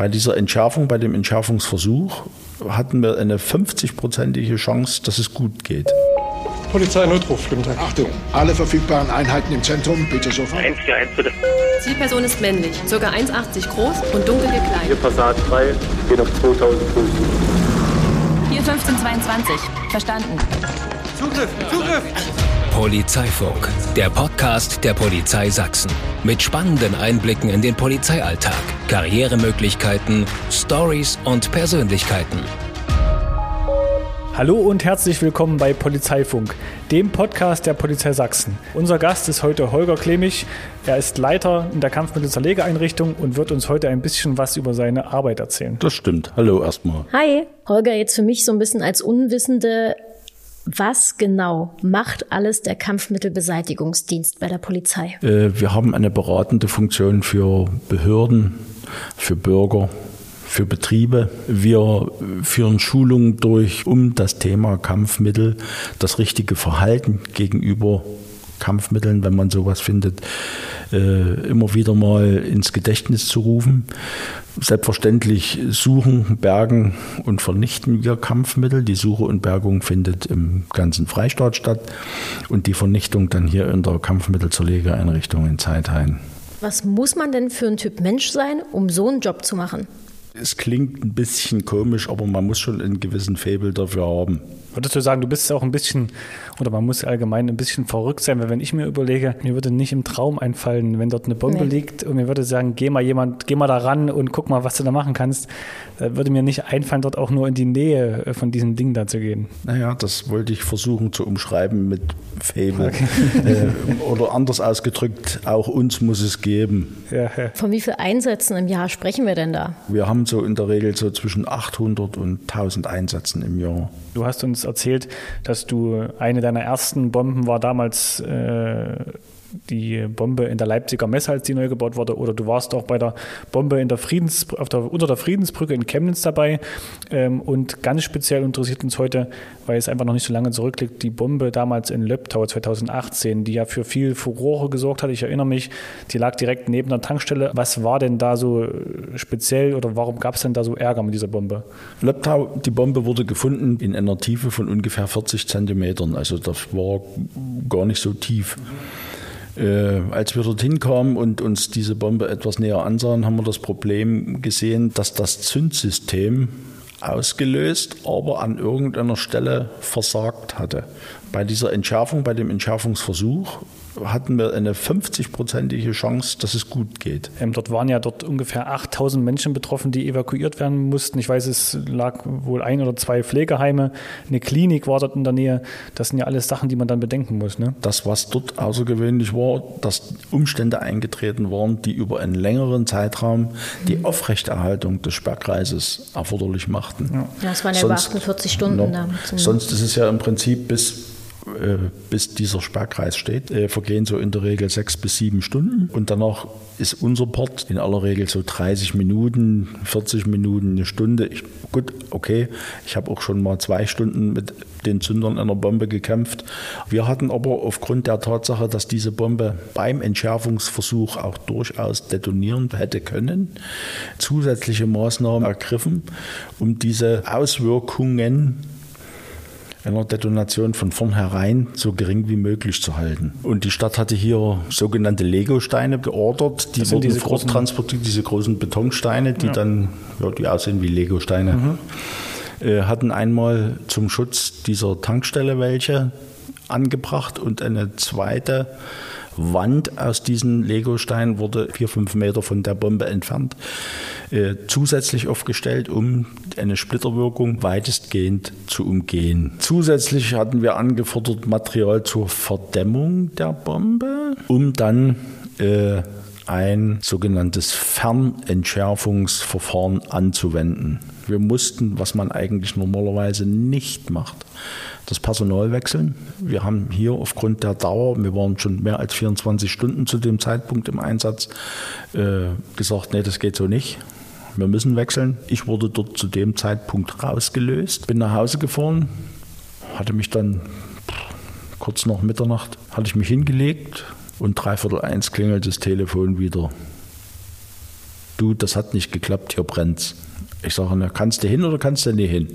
Bei dieser Entschärfung, bei dem Entschärfungsversuch, hatten wir eine 50-prozentige Chance, dass es gut geht. Polizeinotruf, guten Tag. Achtung, alle verfügbaren Einheiten im Zentrum, bitte sofort. 141 bitte. Zielperson ist männlich, ca. 1,80 groß und dunkel Hier gekleidet. Passat 3, geht auf 2000 Fuß. Hier 1522. Verstanden. Polizeifunk, der Podcast der Polizei Sachsen. Mit spannenden Einblicken in den Polizeialltag, Karrieremöglichkeiten, Stories und Persönlichkeiten. Hallo und herzlich willkommen bei Polizeifunk, dem Podcast der Polizei Sachsen. Unser Gast ist heute Holger Klemich. Er ist Leiter in der Kampfmittelzerlegeeinrichtung und wird uns heute ein bisschen was über seine Arbeit erzählen. Das stimmt. Hallo erstmal. Hi, Holger, jetzt für mich so ein bisschen als Unwissende. Was genau macht alles der Kampfmittelbeseitigungsdienst bei der Polizei? Äh, Wir haben eine beratende Funktion für Behörden, für Bürger, für Betriebe. Wir führen Schulungen durch, um das Thema Kampfmittel, das richtige Verhalten gegenüber Kampfmitteln, wenn man sowas findet, immer wieder mal ins Gedächtnis zu rufen. Selbstverständlich suchen, bergen und vernichten wir Kampfmittel. Die Suche und Bergung findet im ganzen Freistaat statt und die Vernichtung dann hier in der Kampfmittelzerlegeeinrichtung in Zeithain. Was muss man denn für ein Typ Mensch sein, um so einen Job zu machen? Es klingt ein bisschen komisch, aber man muss schon einen gewissen Faible dafür haben. Würdest du sagen, du bist auch ein bisschen, oder man muss allgemein ein bisschen verrückt sein, weil wenn ich mir überlege, mir würde nicht im Traum einfallen, wenn dort eine Bombe Nee. liegt und mir würde sagen, geh mal jemand, geh mal da ran und guck mal, was du da machen kannst, da würde mir nicht einfallen, dort auch nur in die Nähe äh, von diesem Ding da zu gehen. Naja, das wollte ich versuchen zu umschreiben mit Fable. Äh, oder anders ausgedrückt, auch uns muss es geben. Ja, ja. Von wie vielen Einsätzen im Jahr sprechen wir denn da? Wir haben so in der Regel so zwischen 800 und 1000 Einsätzen im Jahr. Du hast uns erzählt, dass du eine deiner ersten Bomben war damals äh, die Bombe in der Leipziger Messe, als die neu gebaut wurde, oder du warst auch bei der Bombe in der Friedens, auf der, unter der Friedensbrücke in Chemnitz dabei. Ähm, und ganz speziell interessiert uns heute, weil es einfach noch nicht so lange zurückliegt, die Bombe damals in Löbtau 2018, die ja für viel Furore gesorgt hat. Ich erinnere mich, die lag direkt neben der Tankstelle. Was war denn da so äh, speziell oder warum gab es denn da so Ärger mit dieser Bombe? Löbtau, die Bombe wurde gefunden in einer Tiefe von ungefähr 40 Zentimetern. Also das war gar nicht so tief. Äh, als wir dorthin kamen und uns diese Bombe etwas näher ansahen, haben wir das Problem gesehen, dass das Zündsystem ausgelöst, aber an irgendeiner Stelle versagt hatte. Bei dieser Entschärfung, bei dem Entschärfungsversuch, hatten wir eine 50-prozentige Chance, dass es gut geht. Ähm, dort waren ja dort ungefähr 8000 Menschen betroffen, die evakuiert werden mussten. Ich weiß, es lag wohl ein oder zwei Pflegeheime, eine Klinik war dort in der Nähe. Das sind ja alles Sachen, die man dann bedenken muss. Ne? Das, was dort außergewöhnlich war, dass Umstände eingetreten waren, die über einen längeren Zeitraum die Aufrechterhaltung des Sperrkreises erforderlich machten. Ja, das waren ja über 48 Stunden No. da. Sonst ist es ja im Prinzip bis bis dieser Sperrkreis steht, äh, vergehen so in der Regel sechs bis sieben Stunden und danach ist unser Part in aller Regel so 30 Minuten, 40 Minuten, eine Stunde. Ich, gut, okay, ich habe auch schon mal zwei Stunden mit den Zündern einer Bombe gekämpft. Wir hatten aber aufgrund der Tatsache, dass diese Bombe beim Entschärfungsversuch auch durchaus detonieren hätte können, zusätzliche Maßnahmen ergriffen, um diese Auswirkungen einer Detonation von vornherein so gering wie möglich zu halten. Und die Stadt hatte hier sogenannte Lego-Steine geordert. Die Das wurden diese großen- transportiert, diese großen Betonsteine, die dann, ja, die aussehen wie Lego-Steine. Äh, hatten einmal zum Schutz dieser Tankstelle welche angebracht und eine zweite Wand aus diesen Lego-Steinen wurde vier, fünf Meter von der Bombe entfernt, äh, zusätzlich aufgestellt, um eine Splitterwirkung weitestgehend zu umgehen. Zusätzlich hatten wir angefordert Material zur Verdämmung der Bombe, um dann äh, ein sogenanntes Fernentschärfungsverfahren anzuwenden. Wir mussten, was man eigentlich normalerweise nicht macht, das Personal wechseln. Wir haben hier aufgrund der Dauer, wir waren schon mehr als 24 Stunden zu dem Zeitpunkt im Einsatz, äh, gesagt, nee, das geht so nicht. Wir müssen wechseln. Ich wurde dort zu dem Zeitpunkt rausgelöst, bin nach Hause gefahren, hatte mich dann kurz nach Mitternacht, hatte ich mich hingelegt und dreiviertel eins klingelt das Telefon wieder. du, das hat nicht geklappt, hier brennt's. Ich sage, na, kannst du hin oder kannst du nicht hin?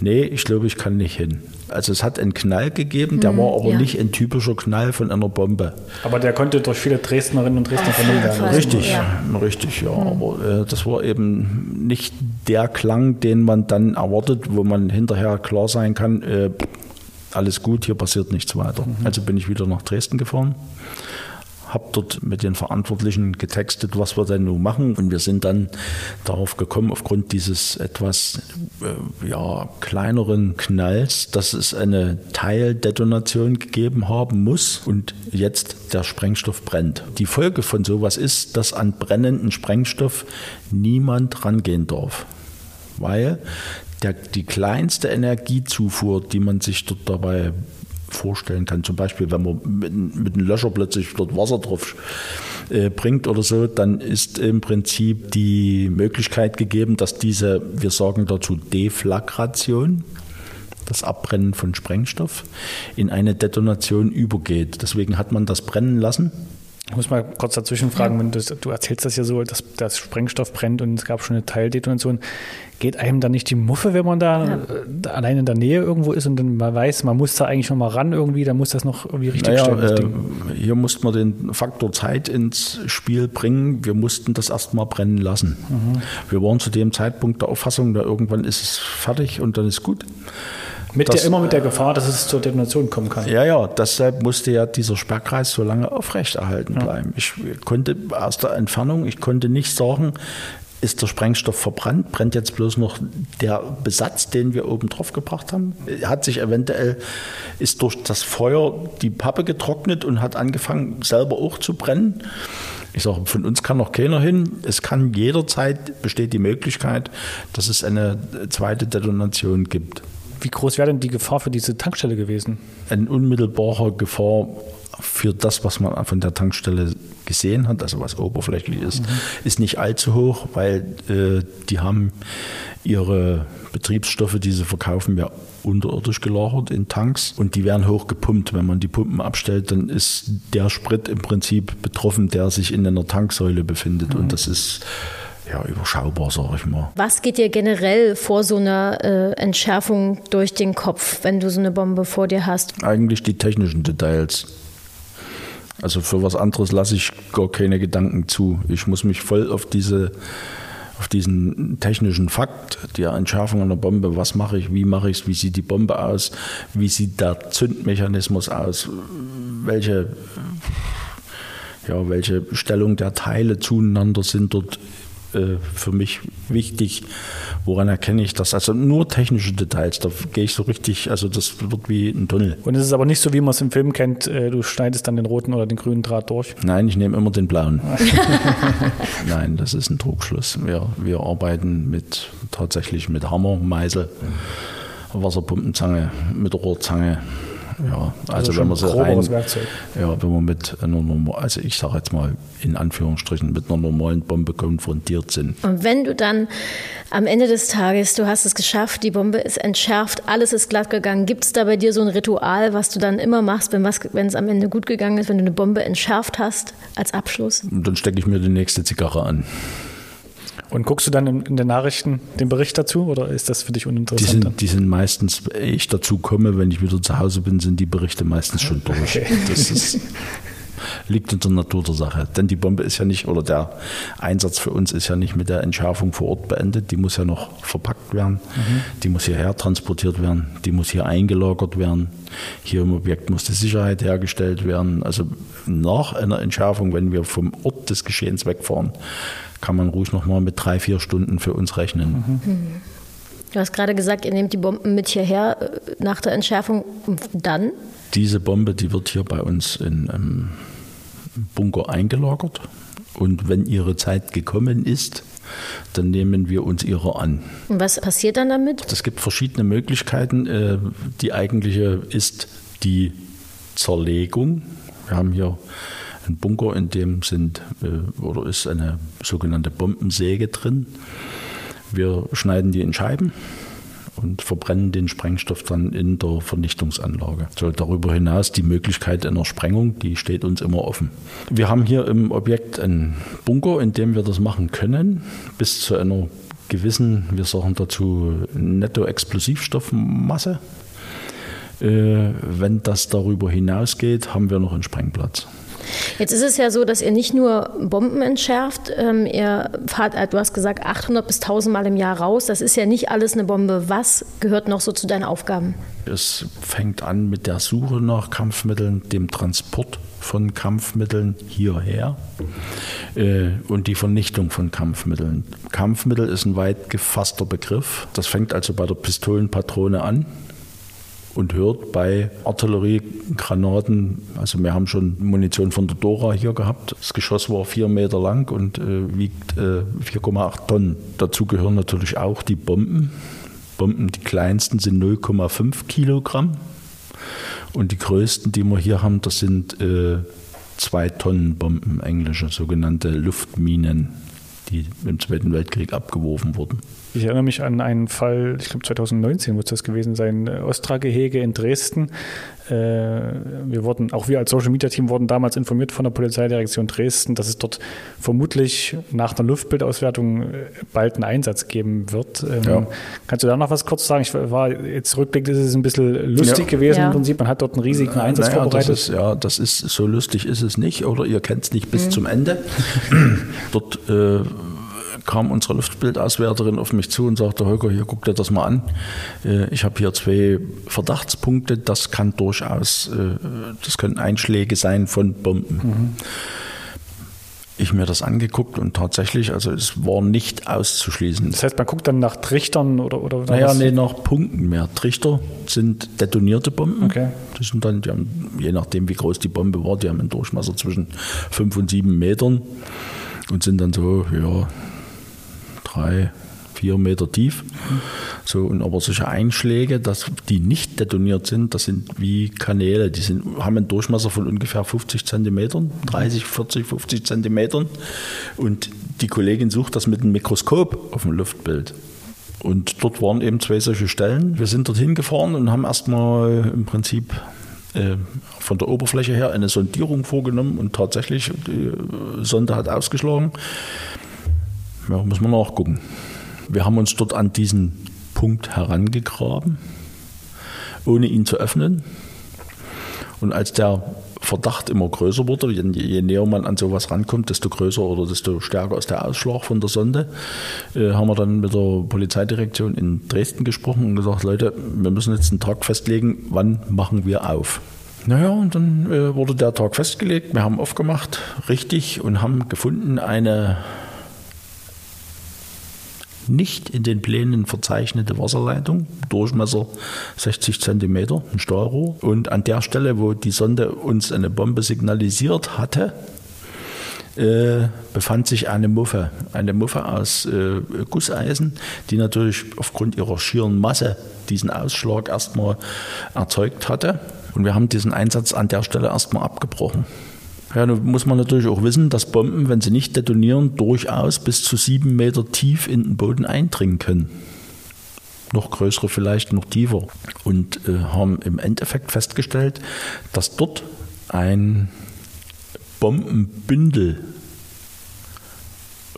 Nee, ich glaube, ich kann nicht hin. Also es hat einen Knall gegeben, der war aber ja. nicht ein typischer Knall von einer Bombe. Aber der konnte durch viele Dresdnerinnen und Dresdner vernommen werden. Richtig, Ja. richtig, ja. Aber äh, das war eben nicht der Klang, den man dann erwartet, wo man hinterher klar sein kann, äh, alles gut, hier passiert nichts weiter. Also bin ich wieder nach Dresden gefahren, habe dort mit den Verantwortlichen getextet, was wir denn nun machen. Und wir sind dann darauf gekommen, aufgrund dieses etwas äh, ja, kleineren Knalls, dass es eine Teildetonation gegeben haben muss und jetzt der Sprengstoff brennt. Die Folge von sowas ist, dass an brennenden Sprengstoff niemand rangehen darf. Weil der, die kleinste Energiezufuhr, die man sich dort dabei vorstellen kann, zum Beispiel, wenn man mit, mit einem Löscher plötzlich dort Wasser drauf äh, bringt oder so, dann ist im Prinzip die Möglichkeit gegeben, dass diese, wir sagen dazu Deflagration, das Abbrennen von Sprengstoff, in eine Detonation übergeht. Deswegen hat man das brennen lassen. Ich muss mal kurz dazwischen fragen, wenn du, du erzählst das ja so, dass das Sprengstoff brennt und es gab schon eine Teildetonation. Geht einem dann nicht die Muffe, wenn man da, äh, da allein in der Nähe irgendwo ist und dann man weiß, man muss da eigentlich noch mal ran irgendwie, dann muss das noch irgendwie richtig stellen. Naja, äh, Ding. hier mussten wir den Faktor Zeit ins Spiel bringen. Wir mussten das erstmal brennen lassen. Mhm. Wir waren zu dem Zeitpunkt der Auffassung, da irgendwann ist es fertig und dann ist gut. Mit das- der, immer mit der Gefahr, dass es zur Detonation kommen kann. Ja, ja, deshalb musste ja dieser Sperrkreis so lange aufrechterhalten bleiben. Ich konnte aus der Entfernung, ich konnte nicht sagen, ist der Sprengstoff verbrannt, brennt jetzt bloß noch der Besatz, den wir oben drauf gebracht haben. Hat sich eventuell, ist durch das Feuer die Pappe getrocknet und hat angefangen selber auch zu brennen. Ich sage, von uns kann noch keiner hin. Es kann jederzeit, besteht die Möglichkeit, dass es eine zweite Detonation gibt. Wie groß wäre denn die Gefahr für diese Tankstelle gewesen? eine unmittelbare Gefahr für das, was man von der Tankstelle gesehen hat, also was oberflächlich ist, ist nicht allzu hoch, weil äh, die haben ihre Betriebsstoffe, die sie verkaufen, ja unterirdisch gelagert in Tanks und die werden hoch gepumpt. Wenn man die Pumpen abstellt, dann ist der Sprit im Prinzip betroffen, der sich in einer Tanksäule befindet und das ist ja überschaubar, sage ich mal. Was geht dir generell vor so einer äh, Entschärfung durch den Kopf, wenn du so eine Bombe vor dir hast? Eigentlich die technischen Details. Also für was anderes lasse ich gar keine Gedanken zu. Ich muss mich voll auf diese auf diesen technischen Fakt der Entschärfung einer Bombe, was mache ich, wie mache ich es, wie sieht die Bombe aus, wie sieht der Zündmechanismus aus, welche, ja, welche Stellung der Teile zueinander sind dort äh, für mich wichtig. Woran erkenne ich das? Also nur technische Details, da gehe ich so richtig, also das wird wie ein Tunnel. Und es ist aber nicht so, wie man es im Film kennt, äh, du schneidest dann den roten oder den grünen Draht durch. Nein, ich nehme immer den blauen. Nein, das ist ein Trugschluss. Wir, wir arbeiten mit, tatsächlich mit Hammer, Meißel, Wasserpumpenzange, mit Rohrzange. Ja, also, schon wenn man so rein, Werkzeug. ja, wenn man mit einer normal, also ich sage jetzt mal in Anführungsstrichen mit einer normalen Bombe konfrontiert sind, Und wenn du dann am Ende des Tages, du hast es geschafft, die Bombe ist entschärft, alles ist glatt gegangen, gibt es da bei dir so ein Ritual, was du dann immer machst, wenn was- wenn es am Ende gut gegangen ist, wenn du eine Bombe entschärft hast als Abschluss? und dann stecke ich mir die nächste Zigarre an. Und guckst du dann in, in den Nachrichten den Bericht dazu oder ist das für dich Die uninteressant? sind, die sind meistens, ich dazu komme, wenn ich wieder zu Hause bin, sind die Berichte meistens schon durch. Das ist, liegt in der Natur der Sache. Denn die Bombe ist ja nicht, oder der Einsatz für uns ist ja nicht mit der Entschärfung vor Ort beendet. Die muss ja noch verpackt werden. Die muss hierher transportiert werden. Die muss hier eingelagert werden. Hier im Objekt muss die Sicherheit hergestellt werden. Also nach einer Entschärfung, wenn wir vom Ort des Geschehens wegfahren, kann man ruhig noch mal mit drei, vier Stunden für uns rechnen. Du hast gerade gesagt, ihr nehmt die Bomben mit hierher äh, nach der Entschärfung. Und Dann? Diese Bombe, die wird hier bei uns in einem Bunker eingelagert. Und wenn ihre Zeit gekommen ist, dann nehmen wir uns ihrer an. Und was passiert dann damit? Es gibt verschiedene Möglichkeiten. Äh, Die eigentliche ist die Zerlegung. Wir haben hier einen Bunker, in dem sind äh, oder ist eine sogenannte Bombensäge drin. Wir schneiden die in Scheiben und verbrennen den Sprengstoff dann in der Vernichtungsanlage. So, darüber hinaus die Möglichkeit einer Sprengung, die steht uns immer offen. Wir haben hier im Objekt einen Bunker, in dem wir das machen können, bis zu einer gewissen, wir sagen dazu Netto-Explosivstoffmasse. Äh, wenn das darüber hinausgeht, haben wir noch einen Sprengplatz. Jetzt ist es ja so, dass ihr nicht nur Bomben entschärft, ähm, ihr fahrt, äh, du hast gesagt, 800 bis 1000 Mal im Jahr raus. Das ist ja nicht alles eine Bombe. Was gehört noch so zu deinen Aufgaben? Es fängt an mit der Suche nach Kampfmitteln, dem Transport von Kampfmitteln hierher äh, und die Vernichtung von Kampfmitteln. Kampfmittel ist ein weit gefasster Begriff. Das fängt also bei der Pistolenpatrone an und hört bei Artilleriegranaten, also wir haben schon Munition von der Dora hier gehabt. Das Geschoss war vier Meter lang und äh, wiegt äh, 4,8 Tonnen. Dazu gehören natürlich auch die Bomben. Bomben, die kleinsten sind 0,5 Kilogramm und die größten, die wir hier haben, das sind äh, zwei Tonnen Bomben, englische sogenannte Luftminen, die im Zweiten Weltkrieg abgeworfen wurden. Ich erinnere mich an einen Fall, ich glaube 2019 muss das gewesen sein, Ostra-Gehege in Dresden. Äh, wir wurden, auch wir als Social Media Team wurden damals informiert von der Polizeidirektion Dresden, dass es dort vermutlich nach einer Luftbildauswertung äh, bald einen Einsatz geben wird. Ähm, ja. Kannst du da noch was kurz sagen? Ich war jetzt rückblickend ist es ein bisschen lustig ja. gewesen ja. im Prinzip. Man hat dort einen riesigen Einsatz naja, vorbereitet. Das ist, ja, das ist so lustig ist es nicht. Oder ihr kennt es nicht bis mhm. zum Ende. dort äh, kam unsere Luftbildauswärterin auf mich zu und sagte, Holger, hier guck dir das mal an. Äh, ich habe hier zwei Verdachtspunkte. Das kann durchaus, äh, das können Einschläge sein von Bomben. Mhm. Ich mir das angeguckt und tatsächlich, also es war nicht auszuschließen. Das heißt, man guckt dann nach Trichtern oder oder Naja, was? nee, nach Punkten mehr. Trichter sind detonierte Bomben. Okay. Das sind dann, die haben, je nachdem wie groß die Bombe war, die haben einen Durchmesser zwischen fünf und sieben Metern und sind dann so, ja, drei, vier Meter tief. So, und aber solche Einschläge, dass die nicht detoniert sind, das sind wie Kanäle, die sind, haben einen Durchmesser von ungefähr 50 Zentimetern, 30, 40, 50 Zentimetern. Und die Kollegin sucht das mit einem Mikroskop auf dem Luftbild. Und dort waren eben zwei solche Stellen. Wir sind dorthin gefahren und haben erstmal im Prinzip äh, von der Oberfläche her eine Sondierung vorgenommen und tatsächlich die Sonde hat ausgeschlagen. Ja, muss man nachgucken. Wir haben uns dort an diesen Punkt herangegraben, ohne ihn zu öffnen. Und als der Verdacht immer größer wurde, je, je, näher man an sowas rankommt, desto größer oder desto stärker ist der Ausschlag von der Sonde, äh, haben wir dann mit der Polizeidirektion in Dresden gesprochen und gesagt, Leute, wir müssen jetzt einen Tag festlegen, wann machen wir auf. Naja, und dann äh, wurde der Tag festgelegt, wir haben aufgemacht, richtig, und haben gefunden eine nicht in den Plänen verzeichnete Wasserleitung, Durchmesser 60 cm, ein Stahlrohr. Und an der Stelle, wo die Sonde uns eine Bombe signalisiert hatte, äh, befand sich eine Muffe, eine Muffe aus äh, Gusseisen, die natürlich aufgrund ihrer schieren Masse diesen Ausschlag erstmal erzeugt hatte. Und wir haben diesen Einsatz an der Stelle erstmal abgebrochen. Ja, nun muss man natürlich auch wissen, dass Bomben, wenn sie nicht detonieren, durchaus bis zu sieben Meter tief in den Boden eindringen können. Noch größere vielleicht, noch tiefer. Und äh, haben im Endeffekt festgestellt, dass dort ein Bombenbündel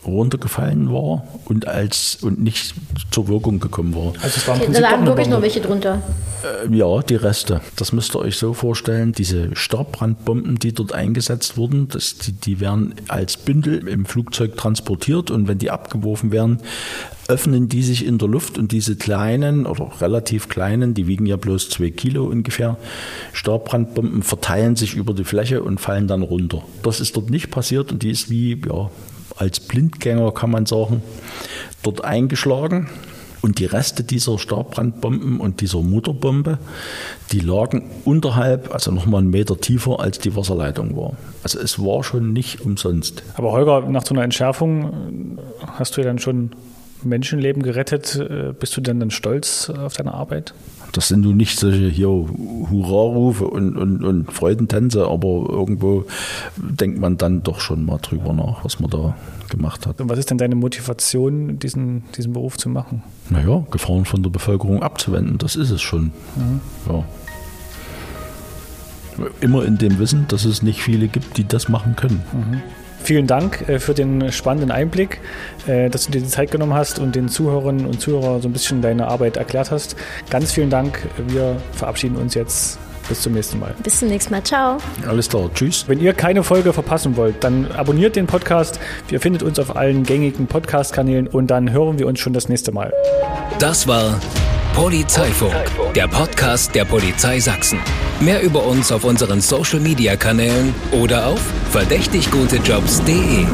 runtergefallen war und als und nicht zur Wirkung gekommen war. Also es waren da lagen wirklich noch welche drunter. Äh, ja, die Reste. Das müsst ihr euch so vorstellen. Diese Stabbrandbomben, die dort eingesetzt wurden, das, die, die werden als Bündel im Flugzeug transportiert und wenn die abgeworfen werden, öffnen die sich in der Luft und diese kleinen oder relativ kleinen, die wiegen ja bloß zwei Kilo ungefähr, Stabbrandbomben verteilen sich über die Fläche und fallen dann runter. Das ist dort nicht passiert und die ist wie ja, als Blindgänger, kann man sagen, dort eingeschlagen. Und die Reste dieser Stabbrandbomben und dieser Mutterbombe, die lagen unterhalb, also nochmal einen Meter tiefer, als die Wasserleitung war. Also es war schon nicht umsonst. Aber Holger, nach so einer Entschärfung hast du ja dann schon Menschenleben gerettet. Bist du denn dann stolz auf deine Arbeit? Das sind nun nicht solche hier Hurra-Rufe und, und, und Freudentänze, aber irgendwo denkt man dann doch schon mal drüber nach, was man da gemacht hat. Und was ist denn deine Motivation, diesen, diesen Beruf zu machen? Naja, Gefahren von der Bevölkerung abzuwenden, das ist es schon. Mhm. Ja. Immer in dem Wissen, dass es nicht viele gibt, die das machen können. Mhm. Vielen Dank äh, für den spannenden Einblick, äh, dass du dir die Zeit genommen hast und den Zuhörerinnen und Zuhörern so ein bisschen deine Arbeit erklärt hast. Ganz vielen Dank. Wir verabschieden uns jetzt. Bis zum nächsten Mal. Bis zum nächsten Mal. Ciao. Alles klar. Tschüss. Wenn ihr keine Folge verpassen wollt, dann abonniert den Podcast. Ihr findet uns auf allen gängigen Podcast-Kanälen und dann hören wir uns schon das nächste Mal. Das war Polizeifunk, der Podcast der Polizei Sachsen. Mehr über uns auf unseren Social Media Kanälen oder auf verdächtiggutejobs.de.